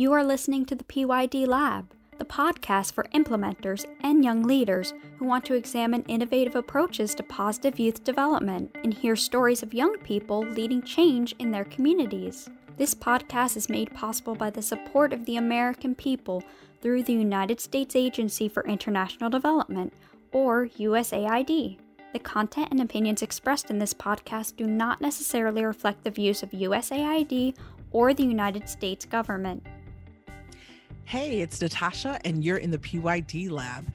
You are listening to the PYD Lab, the podcast for implementers and young leaders who want to examine innovative approaches to positive youth development and hear stories of young people leading change in their communities. This podcast is made possible by the support of the American people through the United States Agency for International Development, or USAID. The content and opinions expressed in this podcast do not necessarily reflect the views of USAID or the United States government. Hey, it's Natasha, and you're in the PYD lab.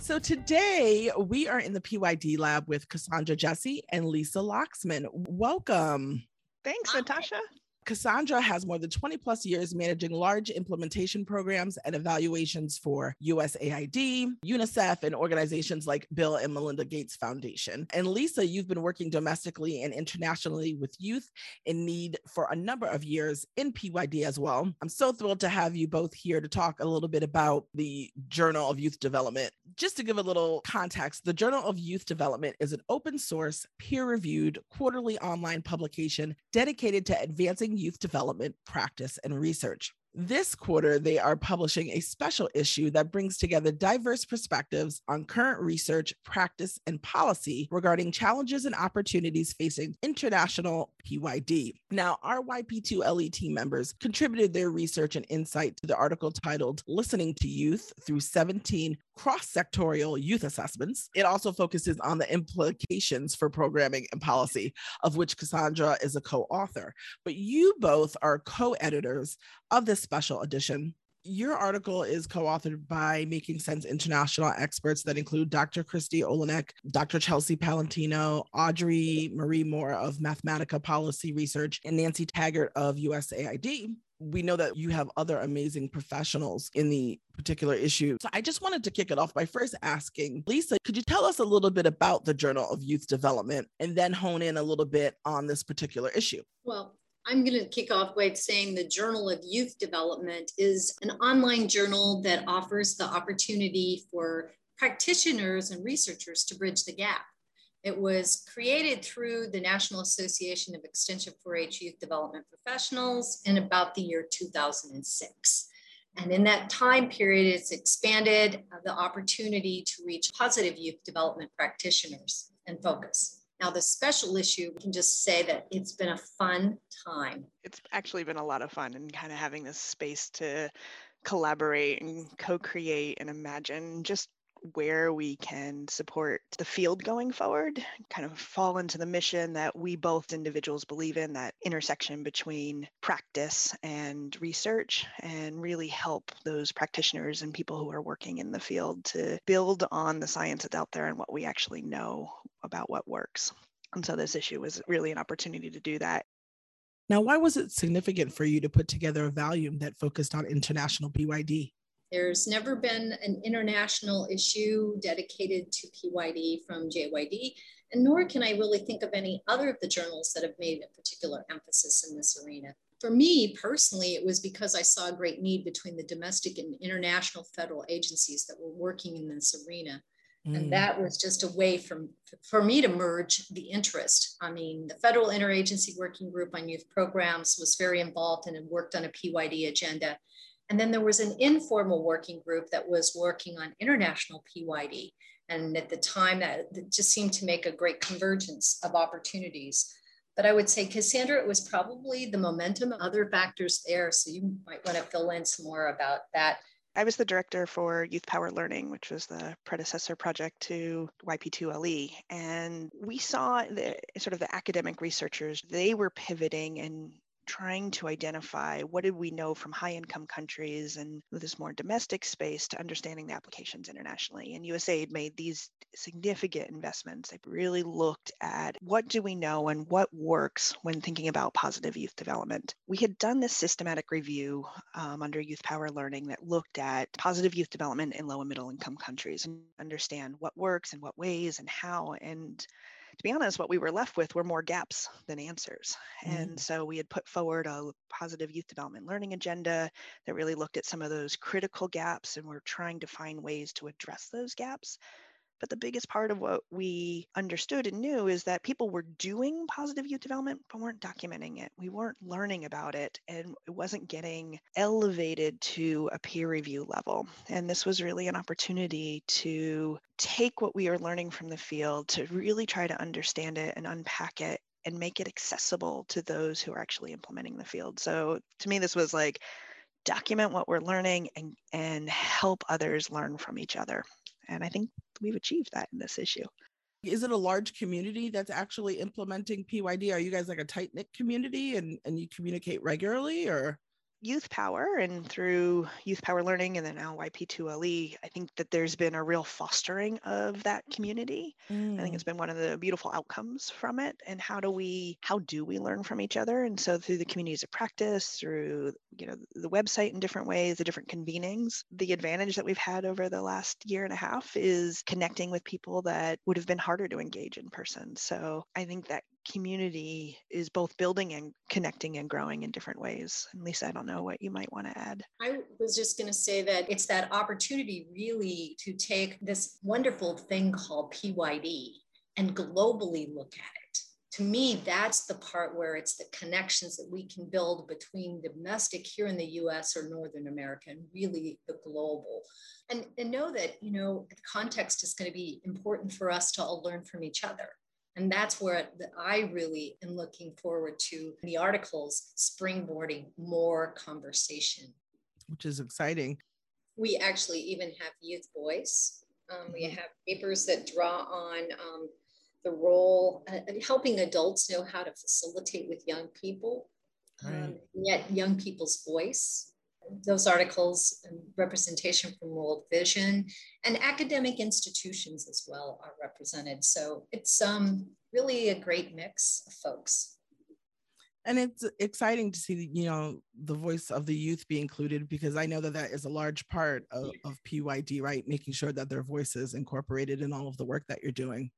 So today we are in the PYD lab with Cassandra Jessee and Lisa Lauxman. Welcome. Thanks, Natasha. Cassandra has more than 20 plus years managing large implementation programs and evaluations for USAID, UNICEF, and organizations like Bill and Melinda Gates Foundation. And Lisa, you've been working domestically and internationally with youth in need for a number of years in PYD as well. I'm so thrilled to have you both here to talk a little bit about the Journal of Youth Development. Just to give a little context, the Journal of Youth Development is an open source, peer reviewed, quarterly online publication dedicated to advancing youth development, practice, and research. This quarter, they are publishing a special issue that brings together diverse perspectives on current research, practice, and policy regarding challenges and opportunities facing international PYD. Now, our YP2LE team members contributed their research and insight to the article titled Listening to Youth Through 17 cross sectorial youth assessments. It also focuses on the implications for programming and policy, of which Cassandra is a co author. But you both are co editors of this special edition. Your article is co authored by Making Cents International experts that include Dr. Christy Olenik, Dr. Chelsea Pallatino, Audrey Marie Moore of Mathematica Policy Research, and Nancy Taggart of USAID we know that you have other amazing professionals in the particular issue. So I just wanted to kick it off by first asking Lisa, could you tell us a little bit about the Journal of Youth Development and then hone in a little bit on this particular issue? Well, I'm going to kick off by saying the Journal of Youth Development is an online journal that offers the opportunity for practitioners and researchers to bridge the gap it was created through the National Association of Extension 4-H Youth Development Professionals in about the year 2006. And in that time period, it's expanded uh, the opportunity to reach positive youth development practitioners and focus. Now, the special issue, we can just say that it's been a fun time. It's actually been a lot of fun and kind of having this space to collaborate and co create and imagine just where we can support the field going forward, kind of fall into the mission that we both individuals believe in, that intersection between practice and research, and really help those practitioners and people who are working in the field to build on the science that's out there and what we actually know about what works. And so this issue was really an opportunity to do that. Now, why was it significant for you to put together a volume that focused on international PYD? There's never been an international issue dedicated to PYD from JYD, and nor can I really think of any other of the journals that have made a particular emphasis in this arena. For me personally, it was because I saw a great need between the domestic and international federal agencies that were working in this arena. Mm. And that was just a way from, for me to merge the interest. I mean, the Federal Interagency Working Group on Youth Programs was very involved and had worked on a PYD agenda. And then there was an informal working group that was working on international PYD. And at the time, that, just seemed to make a great convergence of opportunities. But I would say, Cassandra, it was probably the momentum, other factors there. So you might want to fill in some more about that. I was the director for Youth Power Learning, which was the predecessor project to YP2LE. And we saw the sort of the academic researchers, they were pivoting and trying to identify what did we know from high income countries and this more domestic space to understanding the applications internationally. And USAID made these significant investments. They really looked at what do we know and what works when thinking about positive youth development. We had done this systematic review um, under Youth Power Learning that looked at positive youth development in low and middle income countries and understand what works and what ways and how. And to be honest, what we were left with were more gaps than answers. Mm-hmm. And so we had put forward a positive youth development learning agenda that really looked at some of those critical gaps and we're trying to find ways to address those gaps. But the biggest part of what we understood and knew is that people were doing positive youth development, but weren't documenting it. We weren't learning about it, and it wasn't getting elevated to a peer review level. And this was really an opportunity to take what we are learning from the field to really try to understand it and unpack it and make it accessible to those who are actually implementing the field. So to me, this was like document what we're learning and, and help others learn from each other. And I think we've achieved that in this issue. Is it a large community that's actually implementing PYD? Are you guys like a tight knit community and, and you communicate regularly or? Youth power and through youth power learning and then now YP2LE, I think that there's been a real fostering of that community. Mm. I think it's been one of the beautiful outcomes from it. And how do we how do we learn from each other? And so through the communities of practice, through you know the website in different ways, the different convenings, the advantage that we've had over the last year and a half is connecting with people that would have been harder to engage in person. So I think that community is both building and connecting and growing in different ways. And Lisa, I don't know what you might want to add. I was just going to say that it's that opportunity really to take this wonderful thing called PYD and globally look at it. To me, that's the part where it's the connections that we can build between domestic here in the US or Northern America and really the global. And, and know that, you know, the context is going to be important for us to all learn from each other and that's where I really am looking forward to the articles springboarding more conversation. Which is exciting. We actually even have youth voice. Um, we mm-hmm. have papers that draw on um, the role, uh, helping adults know how to facilitate with young people, um, right. yet young people's voice those articles and representation from World Vision and academic institutions as well are represented. So it's um, really a great mix of folks. And it's exciting to see, you know, the voice of the youth be included because I know that that is a large part of, of PYD, right? Making sure that their voice is incorporated in all of the work that you're doing.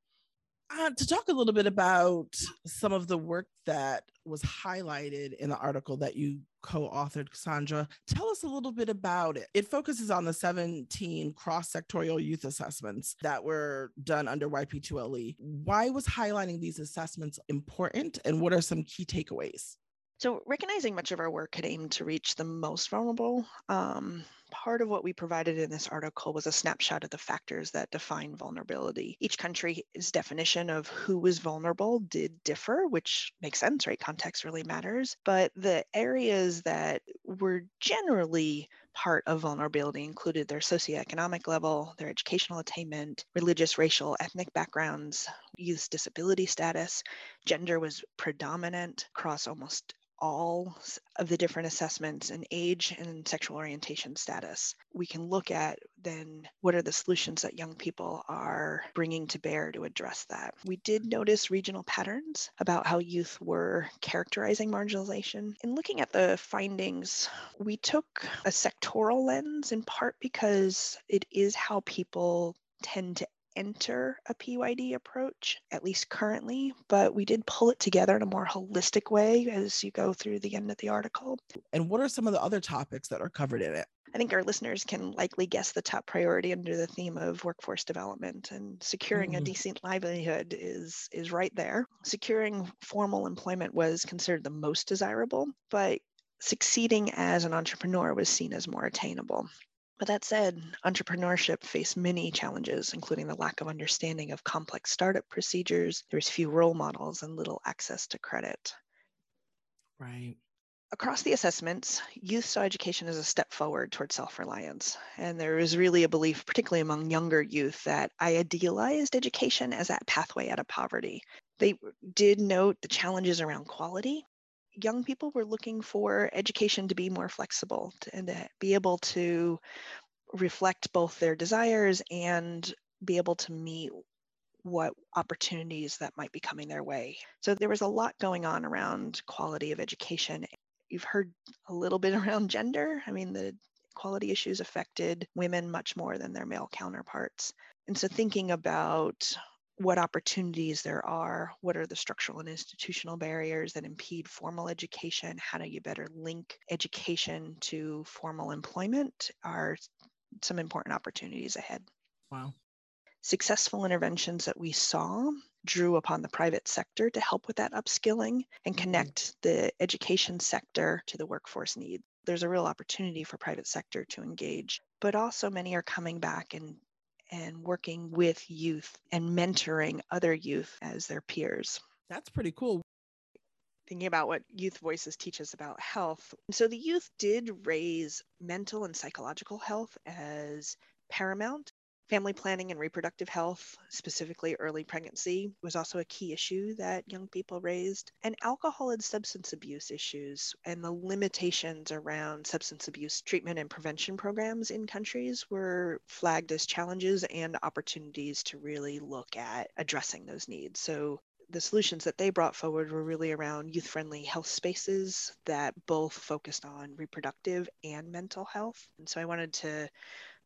Uh, to talk a little bit about some of the work that was highlighted in the article that you co-authored Cassandra. Tell us a little bit about it. It focuses on the 17 cross-sectorial youth assessments that were done under YP2LE. Why was highlighting these assessments important and what are some key takeaways? So, recognizing much of our work had aimed to reach the most vulnerable, um, part of what we provided in this article was a snapshot of the factors that define vulnerability. Each country's definition of who was vulnerable did differ, which makes sense, right? Context really matters. But the areas that were generally part of vulnerability included their socioeconomic level, their educational attainment, religious, racial, ethnic backgrounds, youth disability status. Gender was predominant across almost all of the different assessments and age and sexual orientation status. We can look at then what are the solutions that young people are bringing to bear to address that. We did notice regional patterns about how youth were characterizing marginalization. In looking at the findings, we took a sectoral lens in part because it is how people tend to enter a PYD approach, at least currently, but we did pull it together in a more holistic way as you go through the end of the article. And what are some of the other topics that are covered in it? I think our listeners can likely guess the top priority under the theme of workforce development and securing mm. a decent livelihood is is right there. Securing formal employment was considered the most desirable, but succeeding as an entrepreneur was seen as more attainable. But that said, entrepreneurship faced many challenges, including the lack of understanding of complex startup procedures. There was few role models and little access to credit. Right. Across the assessments, youth saw education as a step forward toward self reliance. And there was really a belief, particularly among younger youth, that I idealized education as that pathway out of poverty. They did note the challenges around quality young people were looking for education to be more flexible and to be able to reflect both their desires and be able to meet what opportunities that might be coming their way. So there was a lot going on around quality of education. You've heard a little bit around gender. I mean, the quality issues affected women much more than their male counterparts. And so thinking about what opportunities there are, what are the structural and institutional barriers that impede formal education, how do you better link education to formal employment are some important opportunities ahead. Wow. successful interventions that we saw drew upon the private sector to help with that upskilling and mm-hmm. connect the education sector to the workforce needs. There's a real opportunity for private sector to engage, but also many are coming back and and working with youth and mentoring other youth as their peers. That's pretty cool. Thinking about what Youth Voices teach us about health. So, the youth did raise mental and psychological health as paramount Family planning and reproductive health, specifically early pregnancy, was also a key issue that young people raised. And alcohol and substance abuse issues and the limitations around substance abuse treatment and prevention programs in countries were flagged as challenges and opportunities to really look at addressing those needs. So the solutions that they brought forward were really around youth friendly health spaces that both focused on reproductive and mental health. And so I wanted to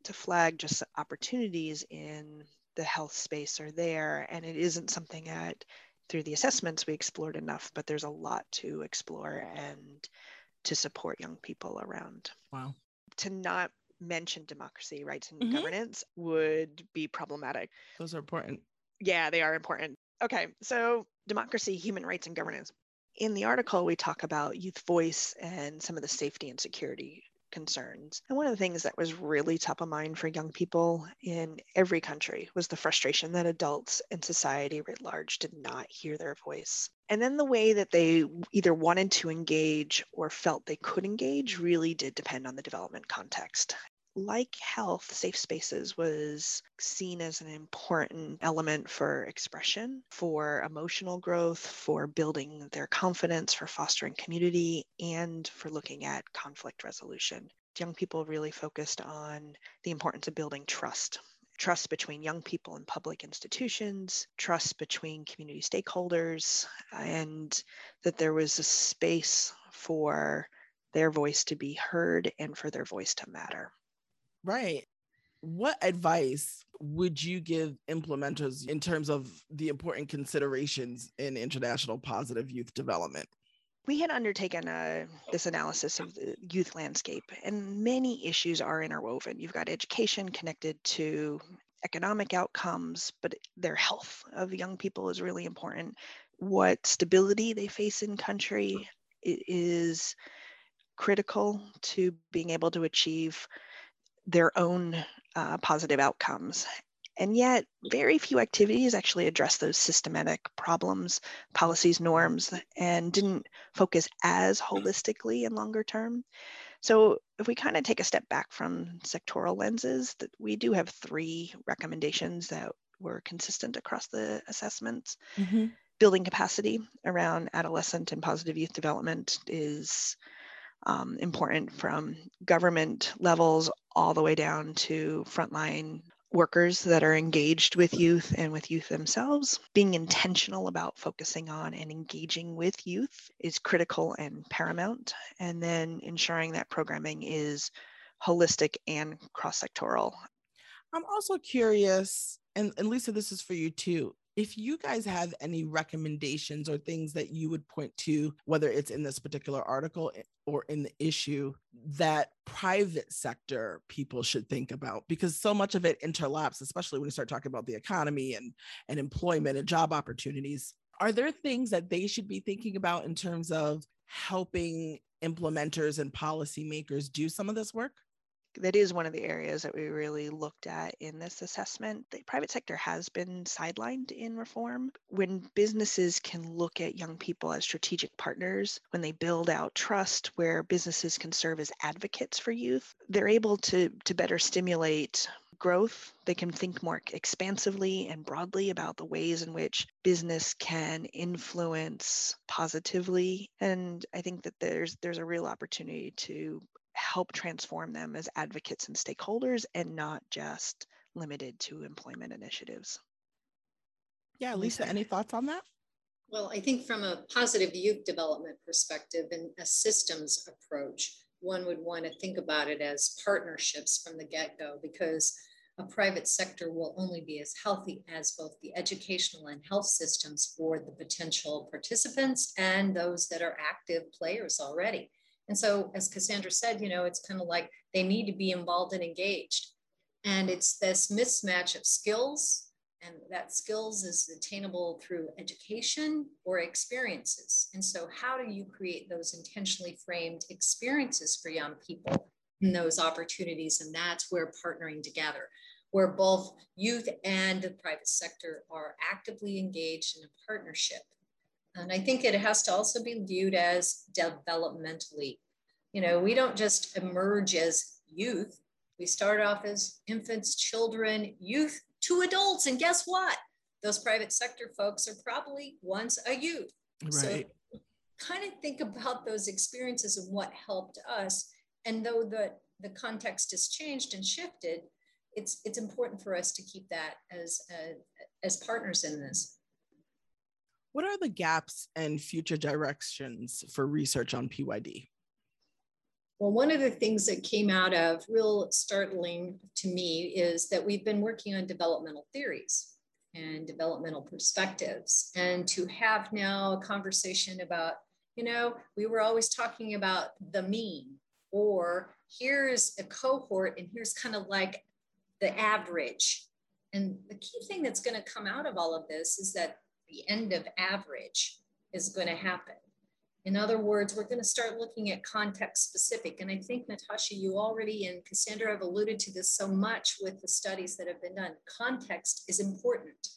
to flag just opportunities in the health space are there and it isn't something that through the assessments we explored enough but there's a lot to explore and to support young people around. Wow. To not mention democracy rights and mm-hmm. governance would be problematic. Those are important. Yeah they are important. Okay so democracy human rights and governance. In the article we talk about youth voice and some of the safety and security concerns. And one of the things that was really top of mind for young people in every country was the frustration that adults and society writ large did not hear their voice. And then the way that they either wanted to engage or felt they could engage really did depend on the development context like health, safe spaces was seen as an important element for expression, for emotional growth, for building their confidence, for fostering community, and for looking at conflict resolution. Young people really focused on the importance of building trust trust between young people and public institutions, trust between community stakeholders, and that there was a space for their voice to be heard and for their voice to matter. Right. What advice would you give implementers in terms of the important considerations in international positive youth development? We had undertaken a, this analysis of the youth landscape, and many issues are interwoven. You've got education connected to economic outcomes, but their health of young people is really important. What stability they face in country is critical to being able to achieve their own uh, positive outcomes. And yet, very few activities actually address those systematic problems, policies, norms, and didn't focus as holistically in longer term. So, if we kind of take a step back from sectoral lenses, that we do have three recommendations that were consistent across the assessments. Mm-hmm. Building capacity around adolescent and positive youth development is um, important from government levels all the way down to frontline workers that are engaged with youth and with youth themselves. Being intentional about focusing on and engaging with youth is critical and paramount. And then ensuring that programming is holistic and cross sectoral. I'm also curious, and, and Lisa, this is for you too if you guys have any recommendations or things that you would point to, whether it's in this particular article eh, or in the issue, that private sector people should think about, because so much of it interlaps, especially when you start talking about the economy and, and employment and job opportunities. Are there things that they should be thinking about in terms of helping implementers and policymakers do some of this work? That is one of the areas that we really looked at in this assessment. The private sector has been sidelined in reform. When businesses can look at young people as strategic partners, when they build out trust, where businesses can serve as advocates for youth, they're able to, to better stimulate growth. They can think more expansively and broadly about the ways in which business can influence positively. And I think that there's there's a real opportunity to help transform them as advocates and stakeholders and not just limited to employment initiatives. Yeah, Lisa, any thoughts on that? Well, I think from a positive youth development perspective and a systems approach, one would want to think about it as partnerships from the get go because a private sector will only be as healthy as both the educational and health systems for the potential participants and those that are active players already. And so, as Cassandra said, you know, it's kind of like they need to be involved and engaged. And it's this mismatch of skills And that skills is attainable through education or experiences. And so, how do you create those intentionally framed experiences for young people in those opportunities? And that's where partnering together, where both youth and the private sector are actively engaged in a partnership. And I think it has to also be viewed as developmentally. You know, we don't just emerge as youth, we start off as infants, children, youth to adults. And guess what? Those private sector folks are probably once a youth. Right. So kind of think about those experiences and what helped us. And though the, the context has changed and shifted, it's, it's important for us to keep that as, uh, as partners in this. What are the gaps and future directions for research on PYD? Well, one of the things that came out of real startling to me is that we've been working on developmental theories and developmental perspectives. And to have now a conversation about, you know, we were always talking about the mean, or here's a cohort, and here's kind of like the average. And the key thing that's going to come out of all of this is that the end of average is going to happen. In other words, we're going to start looking at context specific. And I think, Natasha, you already and Cassandra have alluded to this so much with the studies that have been done. Context is important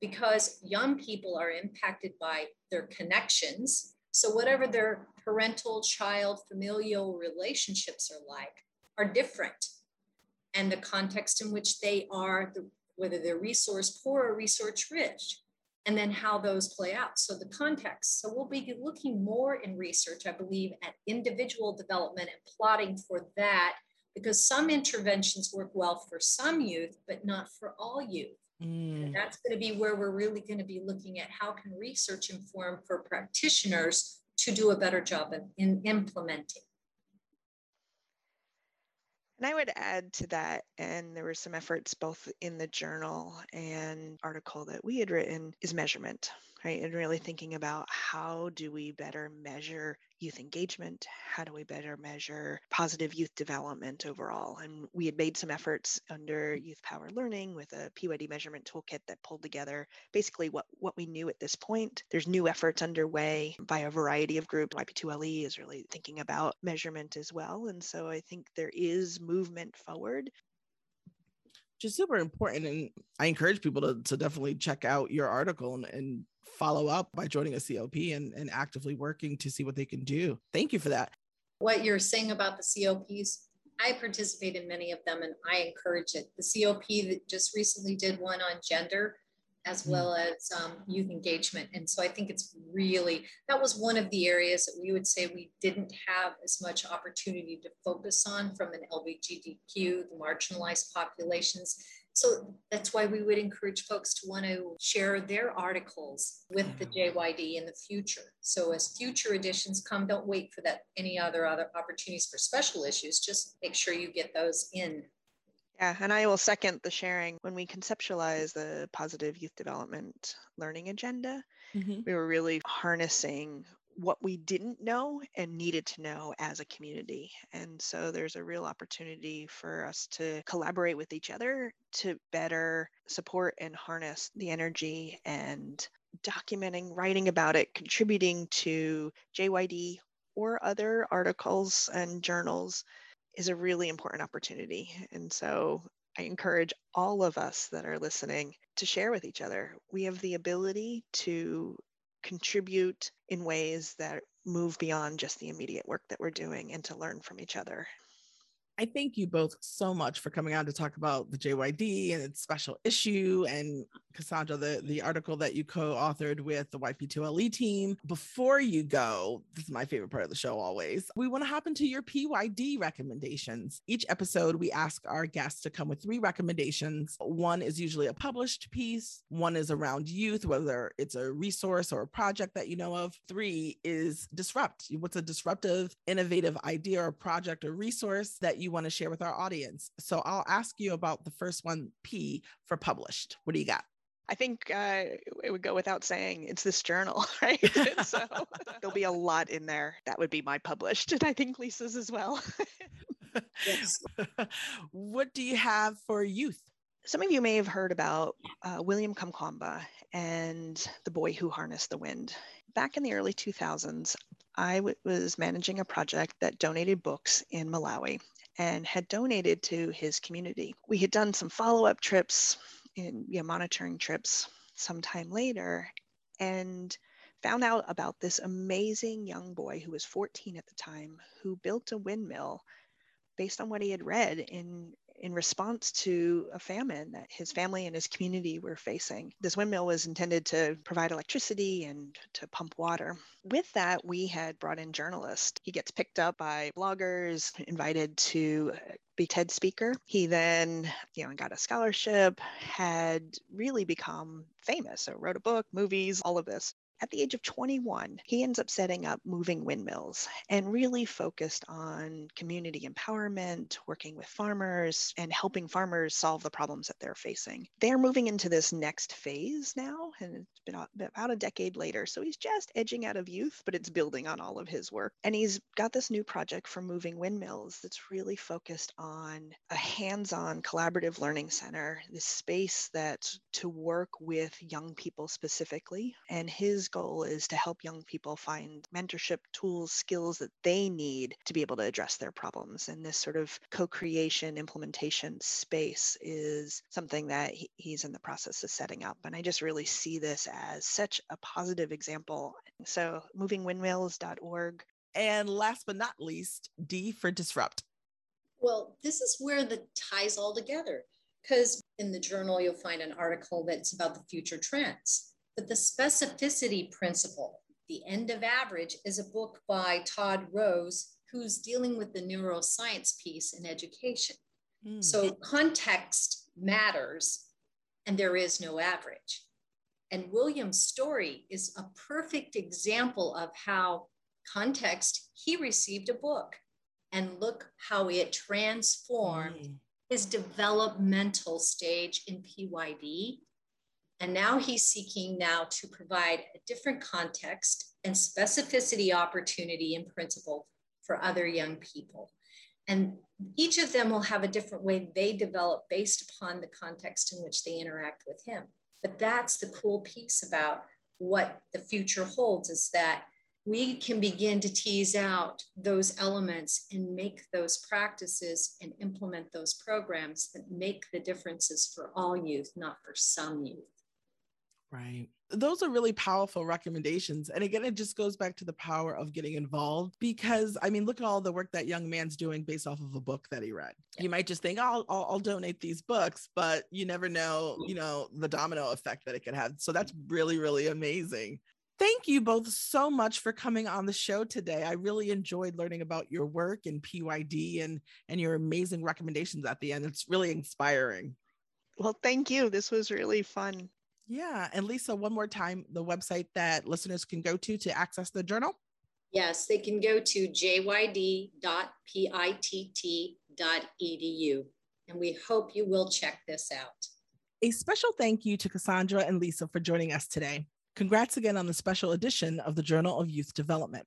because young people are impacted by their connections. So, whatever their parental, child, familial relationships are like, are different. And the context in which they are, whether they're resource poor or resource rich, and then how those play out. So the context. So we'll be looking more in research, I believe, at individual development and plotting for that because some interventions work well for some youth, but not for all youth. Mm. that's going to be where we're really going to be looking at how can research inform for practitioners to do a better job in, in implementing. And I would add to that, and there were some efforts both in the journal and article that we had written, is measurement, right? And really thinking about how do we better measure youth engagement? How do we better measure positive youth development overall? And we had made some efforts under Youth Power Learning with a PYD measurement toolkit that pulled together basically what, what we knew at this point. There's new efforts underway by a variety of groups. YP2LE is really thinking about measurement as well. And so I think there is movement forward which is super important. And I encourage people to, to definitely check out your article and, and follow up by joining a COP and, and actively working to see what they can do. Thank you for that. What you're saying about the COPs, I participate in many of them and I encourage it. The COP that just recently did one on gender as mm. well as um, youth engagement. And so I think it's really, that was one of the areas that we would say we didn't have as much opportunity to focus on from an LGBTQ, the marginalized populations. So that's why we would encourage folks to want to share their articles with the mm. JYD in the future. So as future editions come, don't wait for that any other other opportunities for special issues. Just make sure you get those in yeah, and I will second the sharing. When we conceptualize the positive youth development learning agenda, mm-hmm. we were really harnessing what we didn't know and needed to know as a community. And so there's a real opportunity for us to collaborate with each other to better support and harness the energy and documenting, writing about it, contributing to JYD or other articles and journals is a really important opportunity. And so I encourage all of us that are listening to share with each other. We have the ability to contribute in ways that move beyond just the immediate work that we're doing and to learn from each other. I thank you both so much for coming on to talk about the JYD and its special issue and Cassandra, the, the article that you co-authored with the YP2LE team. Before you go, this is my favorite part of the show always. We want to hop into your PYD recommendations. Each episode, we ask our guests to come with three recommendations. One is usually a published piece, one is around youth, whether it's a resource or a project that you know of. Three is disrupt. What's a disruptive, innovative idea or project or resource that you want to share with our audience. So I'll ask you about the first one, P for published. What do you got? I think uh, it would go without saying it's this journal, right? so there'll be a lot in there. That would be my published, and I think Lisa's as well. yes. what do you have for youth? Some of you may have heard about uh, William Kamkwamba and the boy who harnessed the wind. Back in the early 2000s, I w- was managing a project that donated books in Malawi and had donated to his community. We had done some follow up trips in you know, monitoring trips sometime later and found out about this amazing young boy who was 14 at the time who built a windmill based on what he had read in in response to a famine that his family and his community were facing. This windmill was intended to provide electricity and to pump water. With that, we had brought in journalists. He gets picked up by bloggers, invited to uh, be TED speaker. He then, you know, got a scholarship, had really become famous. So wrote a book, movies, all of this at the age of 21, he ends up setting up moving windmills and really focused on community empowerment, working with farmers, and helping farmers solve the problems that they're facing. They're moving into this next phase now, and it's been about a decade later. So he's just edging out of youth, but it's building on all of his work. And he's got this new project for moving windmills that's really focused on a hands on collaborative learning center, this space that to work with young people specifically. And his goal is to help young people find mentorship tools, skills that they need to be able to address their problems. And this sort of co creation implementation space is something that he, he's in the process of setting up. And I just really see this as such a positive example. So, movingwindmills.org. And last but not least, D for disrupt. Well, this is where the ties all together because in the journal you'll find an article that's about the future trends but the specificity principle, The End of Average, is a book by Todd Rose, who's dealing with the neuroscience piece in education. Mm. So context matters, and there is no average. And William's story is a perfect example of how context, he received a book, and look how it transformed mm. his developmental stage in PYD and now he's seeking now to provide a different context and specificity opportunity and principle for other young people. And each of them will have a different way they develop based upon the context in which they interact with him. But that's the cool piece about what the future holds is that we can begin to tease out those elements and make those practices and implement those programs that make the differences for all youth, not for some youth. Right. Those are really powerful recommendations. And again, it just goes back to the power of getting involved because I mean, look at all the work that young man's doing based off of a book that he read. Yeah. You might just think, oh, I'll, I'll donate these books, but you never know, mm-hmm. you know, the domino effect that it could have. So that's mm-hmm. really, really amazing. Thank you both so much for coming on the show today. I really enjoyed learning about your work and PYD and and your amazing recommendations at the end. It's really inspiring. Well, thank you. This was really fun. Yeah. And Lisa, one more time, the website that listeners can go to to access the journal? Yes, they can go to jyd.pitt.edu. And we hope you will check this out. A special thank you to Cassandra and Lisa for joining us today. Congrats again on the special edition of the Journal of Youth Development.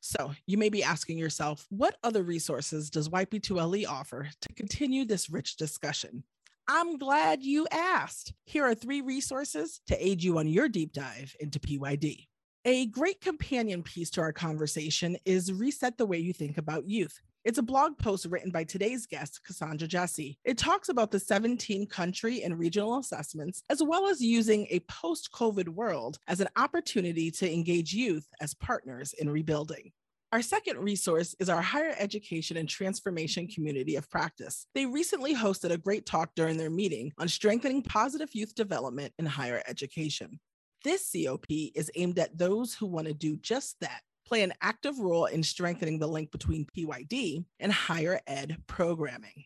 So, you may be asking yourself, what other resources does YP2LE offer to continue this rich discussion? I'm glad you asked. Here are three resources to aid you on your deep dive into PYD. A great companion piece to our conversation is Reset the Way You Think About Youth. It's a blog post written by today's guest, Cassandra Jessee. It talks about the 17 country and regional assessments, as well as using a post COVID world as an opportunity to engage youth as partners in rebuilding. Our second resource is our higher education and transformation community of practice. They recently hosted a great talk during their meeting on strengthening positive youth development in higher education. This COP is aimed at those who want to do just that play an active role in strengthening the link between PYD and higher ed programming.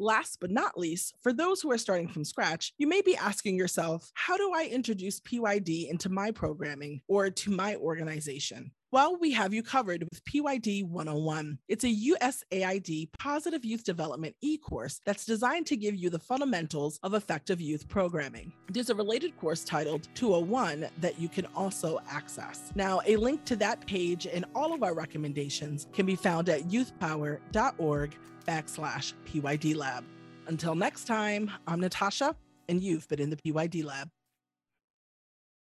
Last but not least, for those who are starting from scratch, you may be asking yourself, how do I introduce PYD into my programming or to my organization? Well, we have you covered with PYD 101. It's a USAID Positive Youth Development e course that's designed to give you the fundamentals of effective youth programming. There's a related course titled 201 that you can also access. Now, a link to that page and all of our recommendations can be found at youthpower.org backslash PYD lab. Until next time, I'm Natasha, and you've been in the PYD Lab.